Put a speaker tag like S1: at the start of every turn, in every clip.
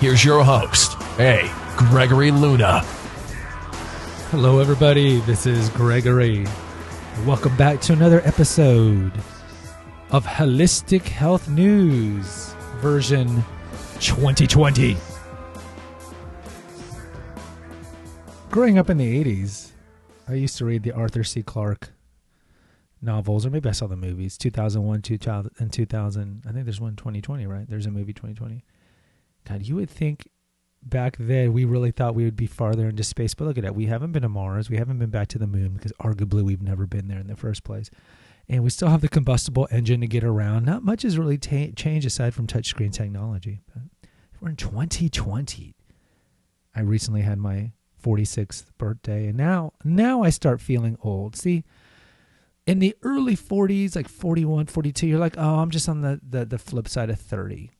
S1: Here's your host, A. Gregory Luna.
S2: Hello, everybody. This is Gregory. Welcome back to another episode of Holistic Health News, version 2020. Growing up in the 80s, I used to read the Arthur C. Clarke novels, or maybe I saw the movies 2001, 2000, and 2000. I think there's one 2020, right? There's a movie 2020. God, you would think back then we really thought we would be farther into space, but look at that. We haven't been to Mars. We haven't been back to the moon because arguably we've never been there in the first place. And we still have the combustible engine to get around. Not much has really ta- changed aside from touchscreen technology. But we're in 2020. I recently had my 46th birthday, and now now I start feeling old. See, in the early 40s, like 41, 42, you're like, oh, I'm just on the, the, the flip side of 30.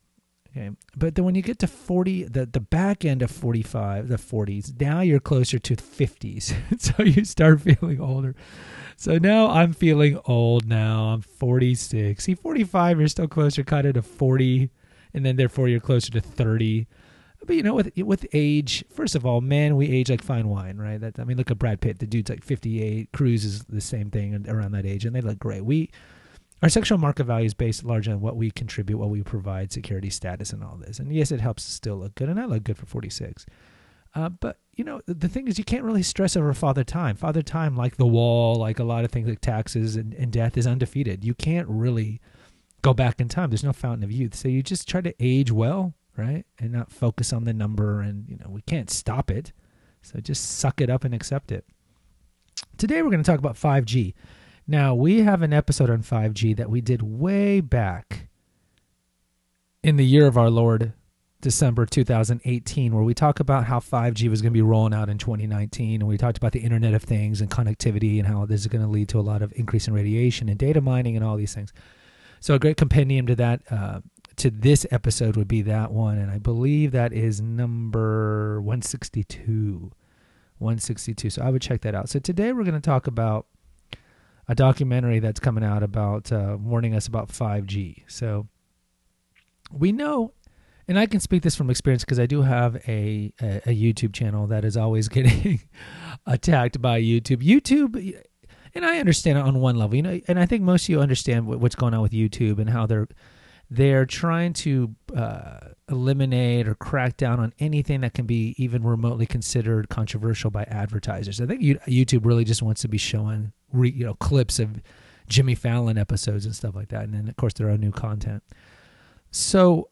S2: Okay. But then when you get to 40, the, the back end of 45, the 40s, now you're closer to 50s. so you start feeling older. So now I'm feeling old now. I'm 46. See, 45, you're still closer kind of to 40. And then therefore you're closer to 30. But you know, with with age, first of all, man, we age like fine wine, right? That I mean, look at Brad Pitt. The dude's like 58. Cruise is the same thing around that age, and they look great. We our sexual market value is based largely on what we contribute, what we provide, security status, and all this. And yes, it helps still look good, and I look good for 46. Uh, but you know, the thing is, you can't really stress over father time. Father time, like the wall, like a lot of things like taxes and, and death, is undefeated. You can't really go back in time. There's no fountain of youth. So you just try to age well, right, and not focus on the number. And you know, we can't stop it. So just suck it up and accept it. Today we're going to talk about 5G. Now, we have an episode on 5G that we did way back in the year of our Lord, December 2018, where we talk about how 5G was going to be rolling out in 2019. And we talked about the Internet of Things and connectivity and how this is going to lead to a lot of increase in radiation and data mining and all these things. So, a great compendium to that, uh, to this episode would be that one. And I believe that is number 162. 162. So, I would check that out. So, today we're going to talk about a documentary that's coming out about uh, warning us about 5G. So we know, and I can speak this from experience because I do have a, a, a YouTube channel that is always getting attacked by YouTube. YouTube, and I understand it on one level, you know, and I think most of you understand what's going on with YouTube and how they're they're trying to uh, eliminate or crack down on anything that can be even remotely considered controversial by advertisers. I think YouTube really just wants to be showing re, you know clips of Jimmy Fallon episodes and stuff like that, and then of course their own new content. So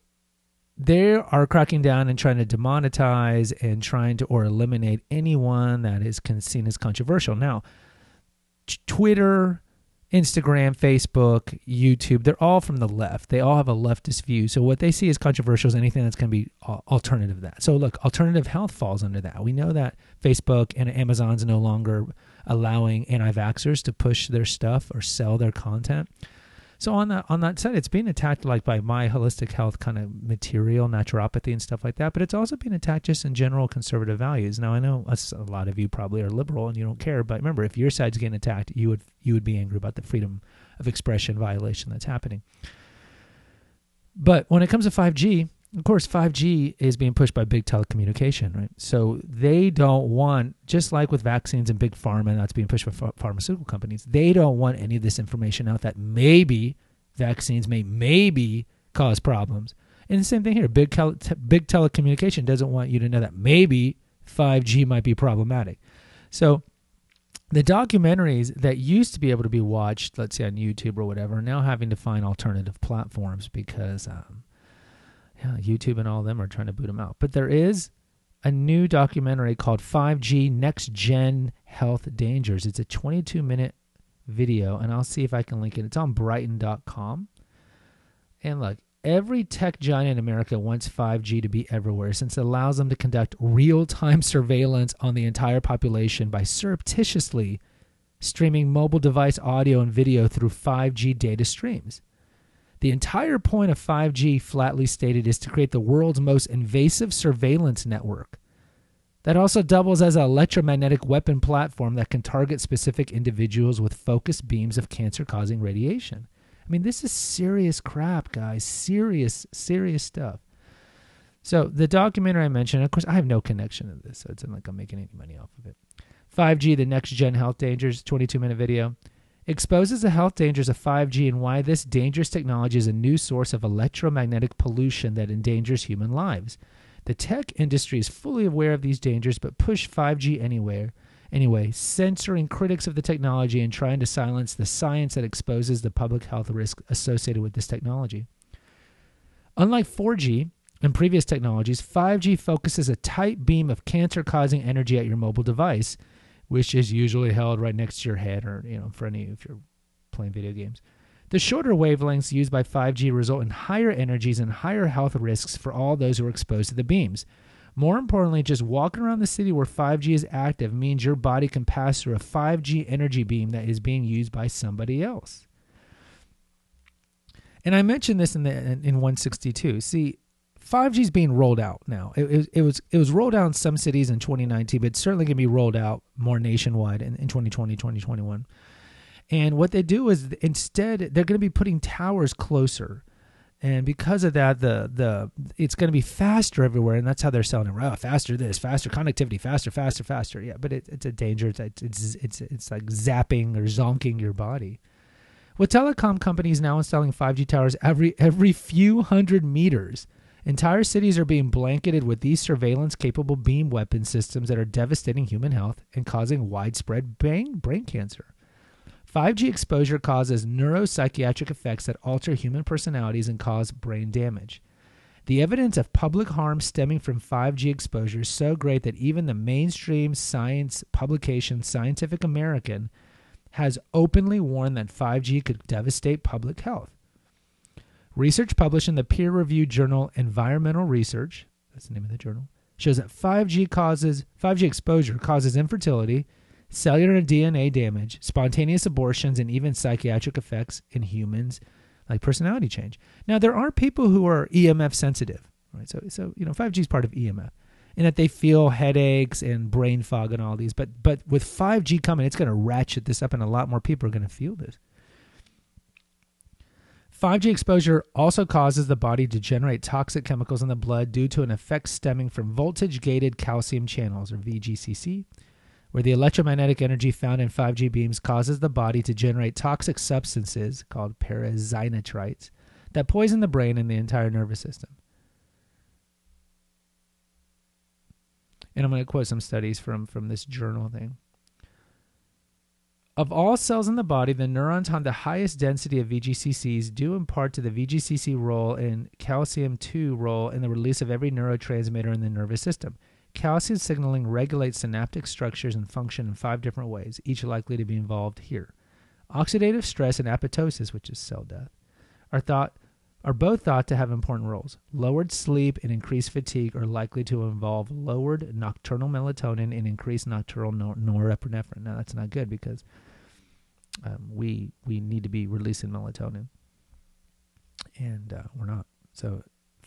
S2: they are cracking down and trying to demonetize and trying to or eliminate anyone that is seen as controversial. Now, Twitter, Instagram, Facebook, YouTube, they're all from the left. They all have a leftist view. So what they see as controversial is anything that's going to be alternative to that. So look, alternative health falls under that. We know that Facebook and Amazon's no longer allowing anti-vaxxers to push their stuff or sell their content. So on that on that side, it's being attacked like by my holistic health kind of material, naturopathy and stuff like that. But it's also being attacked just in general conservative values. Now I know a lot of you probably are liberal and you don't care, but remember, if your side's getting attacked, you would you would be angry about the freedom of expression violation that's happening. But when it comes to 5G, of course, 5G is being pushed by big telecommunication, right? So they don't want, just like with vaccines and big pharma, that's being pushed by pharmaceutical companies, they don't want any of this information out that maybe vaccines may maybe cause problems. And the same thing here, big, te- big telecommunication doesn't want you to know that maybe 5G might be problematic. So the documentaries that used to be able to be watched, let's say on YouTube or whatever, are now having to find alternative platforms because um, YouTube and all of them are trying to boot them out. But there is a new documentary called 5G Next Gen Health Dangers. It's a 22 minute video, and I'll see if I can link it. It's on Brighteon.com. And look, every tech giant in America wants 5G to be everywhere since it allows them to conduct real time surveillance on the entire population by surreptitiously streaming mobile device audio and video through 5G data streams. The entire point of 5G, flatly stated, is to create the world's most invasive surveillance network that also doubles as an electromagnetic weapon platform that can target specific individuals with focused beams of cancer causing radiation. I mean, this is serious crap, guys. Serious, serious stuff. So, the documentary I mentioned, of course, I have no connection to this, so it's not like I'm making any money off of it. 5G, the next gen health dangers, 22 minute video, exposes the health dangers of 5G and why this dangerous technology is a new source of electromagnetic pollution that endangers human lives. The tech industry is fully aware of these dangers but push 5G anywhere. Anyway, censoring critics of the technology and trying to silence the science that exposes the public health risk associated with this technology. Unlike 4G and previous technologies, 5G focuses a tight beam of cancer causing energy at your mobile device which is usually held right next to your head or you know in front of you if you're playing video games. The shorter wavelengths used by 5G result in higher energies and higher health risks for all those who are exposed to the beams. More importantly, just walking around the city where 5G is active means your body can pass through a 5G energy beam that is being used by somebody else. And I mentioned this in the in 162. See, 5G is being rolled out now. It, it, it, was it was rolled out in some cities in 2019, but it's certainly going to be rolled out more nationwide in, in 2020, 2021. And what they do is instead they're going to be putting towers closer, and because of that, the the it's going to be faster everywhere, and that's how they're selling it. Oh, faster this, faster connectivity, faster, faster, faster. Yeah, but it, it's a danger. It's, it's it's it's like zapping or zonking your body. With telecom companies now installing 5G towers every every few hundred meters Entire cities are being blanketed with these surveillance capable beam weapon systems that are devastating human health and causing widespread brain, brain cancer. 5G exposure causes neuropsychiatric effects that alter human personalities and cause brain damage. The evidence of public harm stemming from 5G exposure is so great that even the mainstream science publication Scientific American has openly warned that 5G could devastate public health. Research published in the peer reviewed journal Environmental Research, that's the name of the journal, shows that 5G causes 5G exposure causes infertility, cellular DNA damage, spontaneous abortions, and even psychiatric effects in humans like personality change. Now there are people who are EMF sensitive, right? So so you know 5G is part of EMF. And that they feel headaches and brain fog and all these, but but with 5G coming, it's going to ratchet this up, and a lot more people are going to feel this. 5G exposure also causes the body to generate toxic chemicals in the blood due to an effect stemming from voltage gated calcium channels, or VGCC, where the electromagnetic energy found in 5G beams causes the body to generate toxic substances called peroxynitrites that poison the brain and the entire nervous system. And I'm going to quote some studies from, from this journal thing. Of all cells in the body, the neurons have the highest density of VGCCs due in part to the VGCC role in calcium 2 role in the release of every neurotransmitter in the nervous system. Calcium signaling regulates synaptic structures and function in five different ways, each likely to be involved here. Oxidative stress and apoptosis, which is cell death, are thought are both thought to have important roles. Lowered sleep and increased fatigue are likely to involve lowered nocturnal melatonin and increased nocturnal norepinephrine. Now that's not good because um, we we need to be releasing melatonin, and uh, we're not. So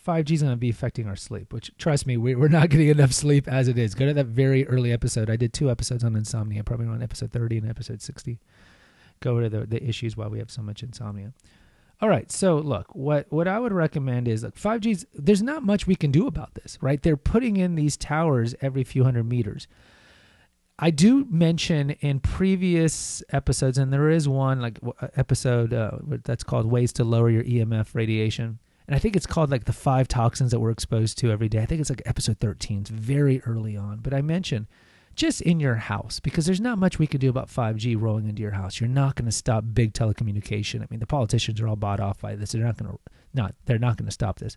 S2: 5G is going to be affecting our sleep. Which trust me, we, we're not getting enough sleep as it is. Go to that very early episode. I did two episodes on insomnia, probably on episode 30 and episode 60. Go to the the issues why we have so much insomnia. All right, so look, what what I would recommend is like 5G's. There's not much we can do about this, right? They're putting in these towers every few hundred meters. I do mention in previous episodes, and there is one like episode uh, that's called "Ways to Lower Your EMF Radiation," and I think it's called like the five toxins that we're exposed to every day. I think it's like episode thirteen. It's very early on, but I mentioned just in your house because there's not much we could do about 5G rolling into your house. You're not going to stop big telecommunication. I mean, the politicians are all bought off by this. They're not going to not they're not going to stop this.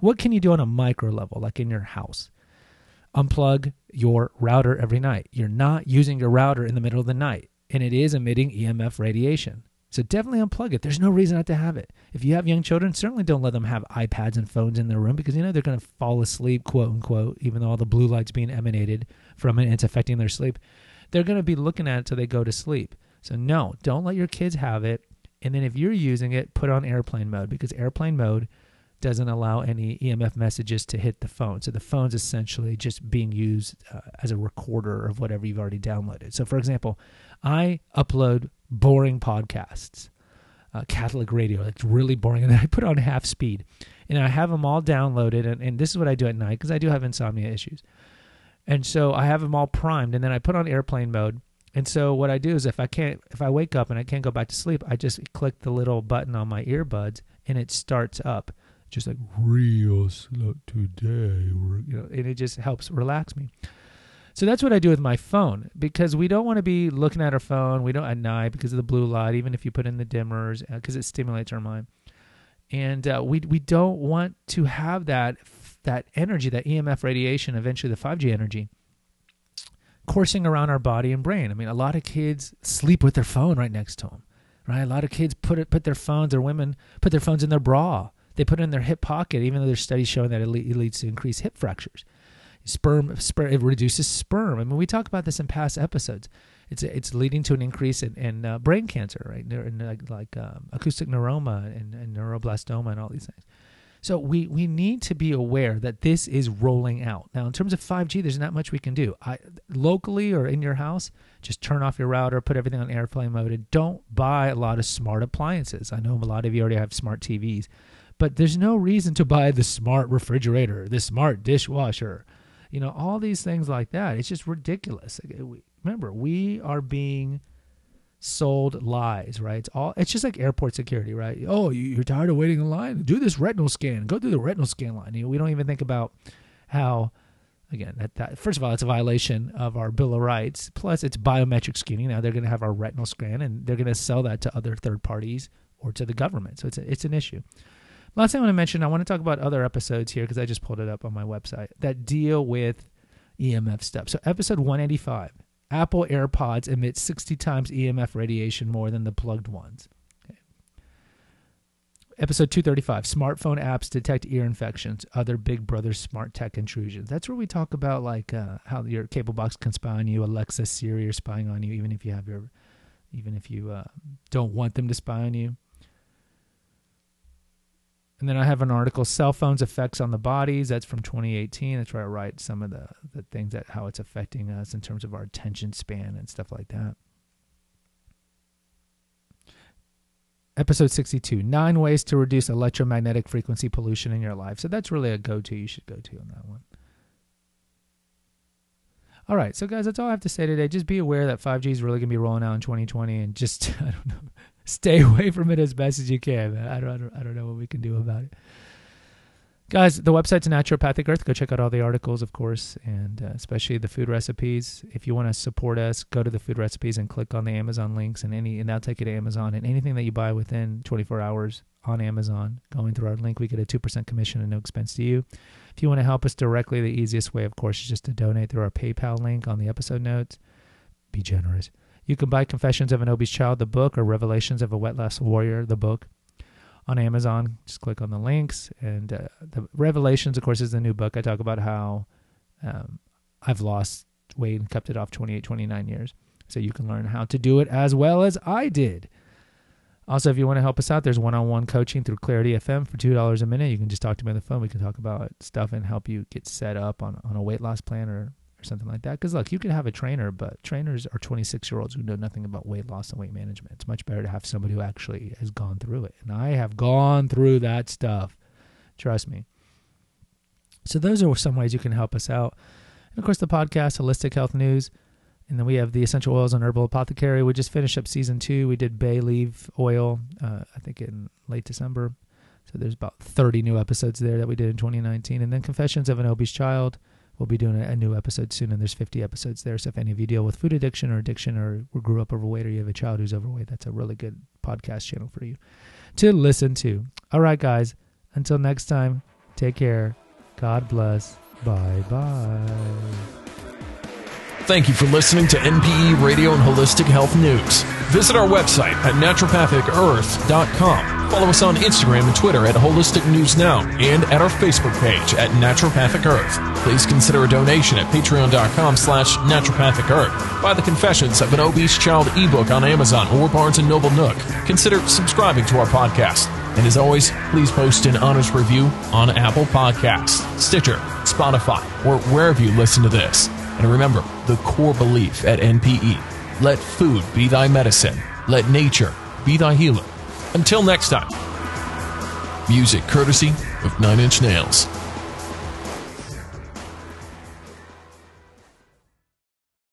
S2: What can you do on a micro level like in your house? unplug your router every night. You're not using your router in the middle of the night, and it is emitting EMF radiation. So definitely unplug it. There's no reason not to have it. If you have young children, certainly don't let them have iPads and phones in their room because you know they're going to fall asleep, quote unquote, even though all the blue light's being emanated from it and it's affecting their sleep. They're going to be looking at it till they go to sleep. So no, don't let your kids have it. And then if you're using it, put on airplane mode because airplane mode doesn't allow any EMF messages to hit the phone. So the phone's essentially just being used uh, as a recorder of whatever you've already downloaded. So for example, I upload boring podcasts, uh, Catholic radio, it's really boring, and then I put on half speed, and I have them all downloaded. And, and this is what I do at night because I do have insomnia issues, and so I have them all primed, and then I put on airplane mode. And so what I do is if I can't, if I wake up and I can't go back to sleep, I just click the little button on my earbuds, and it starts up just like real slow today, you know, and it just helps relax me. So that's what I do with my phone because we don't want to be looking at our phone. We don't at night because of the blue light, even if you put in the dimmers because uh, it stimulates our mind. And uh, we we don't want to have that that energy, that EMF radiation, eventually the 5G energy, coursing around our body and brain. I mean, a lot of kids sleep with their phone right next to them, right? A lot of kids put it put their phones or women put their phones in their bra. They put it in their hip pocket, even though there's studies showing that it leads to increased hip fractures sperm, sperm it reduces sperm. I mean, we talk about this in past episodes. It's it's leading to an increase in, in uh, brain cancer, right? In, like, like um, acoustic neuroma and, and neuroblastoma and all these things. So we we need to be aware that this is rolling out. Now, in terms of 5G, there's not much we can do. I, locally or in your house, just turn off your router, put everything on airplane mode, and don't buy a lot of smart appliances. I know a lot of you already have smart TVs, but there's no reason to buy the smart refrigerator, the smart dishwasher, you know, all these things like that. It's just ridiculous. Remember, we are being sold lies, right? It's all it's just like airport security, right? Oh, you're tired of waiting in line? Do this retinal scan. Go through the retinal scan line. You know, we don't even think about how again that, that first of all it's a violation of our bill of rights plus it's biometric screening now they're going to have our retinal scan and they're going to sell that to other third parties or to the government so it's a, it's an issue Last thing I want to mention, I want to talk about other episodes here because I just pulled it up on my website that deal with EMF stuff. So, episode 185 Apple AirPods emit 60 times EMF radiation more than the plugged ones. Okay. Episode 235 Smartphone apps detect ear infections, other Big Brother smart tech intrusions. That's where we talk about like uh, how your cable box can spy on you, Alexa, Siri are spying on you, even if you have your, even if you uh, don't want them to spy on you. And then I have an article, Cell Phones Effects on the Bodies. That's from 2018. That's where I write some of the, the things that how it's affecting us in terms of our attention span and stuff like that. Episode 62 Nine Ways to Reduce Electromagnetic Frequency Pollution in Your Life. So that's really a go to you should go to on that one. All right, so guys, that's all I have to say today. Just be aware that 5G is really going to be rolling out in 2020 and just, I don't know, stay away from it as best as you can. I don't, I don't, I don't know what we can do about it. Guys, the website's Naturopathic Earth. Go check out all the articles, of course, and uh, especially the food recipes. If you want to support us, go to the food recipes and click on the Amazon links, and any, and that'll take you to Amazon. And anything that you buy within 24 hours on Amazon, going through our link, we get a two percent commission and no expense to you. If you want to help us directly, the easiest way, of course, is just to donate through our PayPal link on the episode notes. Be generous. You can buy Confessions of an Obese Child, the book, or Revelations of a Weight Loss Warrior, the book, on Amazon. Just click on the links. And uh, the Revelations, of course, is the new book. I talk about how um, I've lost weight and kept it off 28, 29 years. So you can learn how to do it as well as I did. Also, if you want to help us out, there's one-on-one coaching through Clarity FM for two dollars a minute. You can just talk to me on the phone. We can talk about stuff and help you get set up on, on a weight loss plan or or something like that. Because look, you can have a trainer, but trainers are 26 year olds who know nothing about weight loss and weight management. It's much better to have somebody who actually has gone through it. And I have gone through that stuff. Trust me. So those are some ways you can help us out. And of course, the podcast, Holistic Health News. And then we have the essential oils and herbal apothecary. We just finished up season two. We did bay leaf oil, uh, I think in late December. So there's about 30 new episodes there that we did in 2019. And then Confessions of an Obese Child we'll be doing a, new episode soon, and there's 50 episodes there. So if any of you deal with food addiction or addiction or grew up overweight or you have a child who's overweight, that's a really good podcast channel for you to listen to. All right, guys. Until next time, take care. God bless. Bye bye.
S1: Thank you for listening to NPE Radio and Holistic Health News. Visit our website at naturopathicearth.com. Follow us on Instagram and Twitter at Holistic News Now and at our Facebook page at Naturopathic Earth. Please consider a donation at patreon.com slash naturopathic earth. Buy the Confessions of an Obese Child ebook on Amazon or Barnes & Noble Nook. Consider subscribing to our podcast. And as always, please post an honest review on Apple Podcasts, Stitcher, Spotify, or wherever you listen to this. And remember the core belief at NPE let food be thy medicine, let nature be thy healer. Until next time, music courtesy of Nine Inch Nails.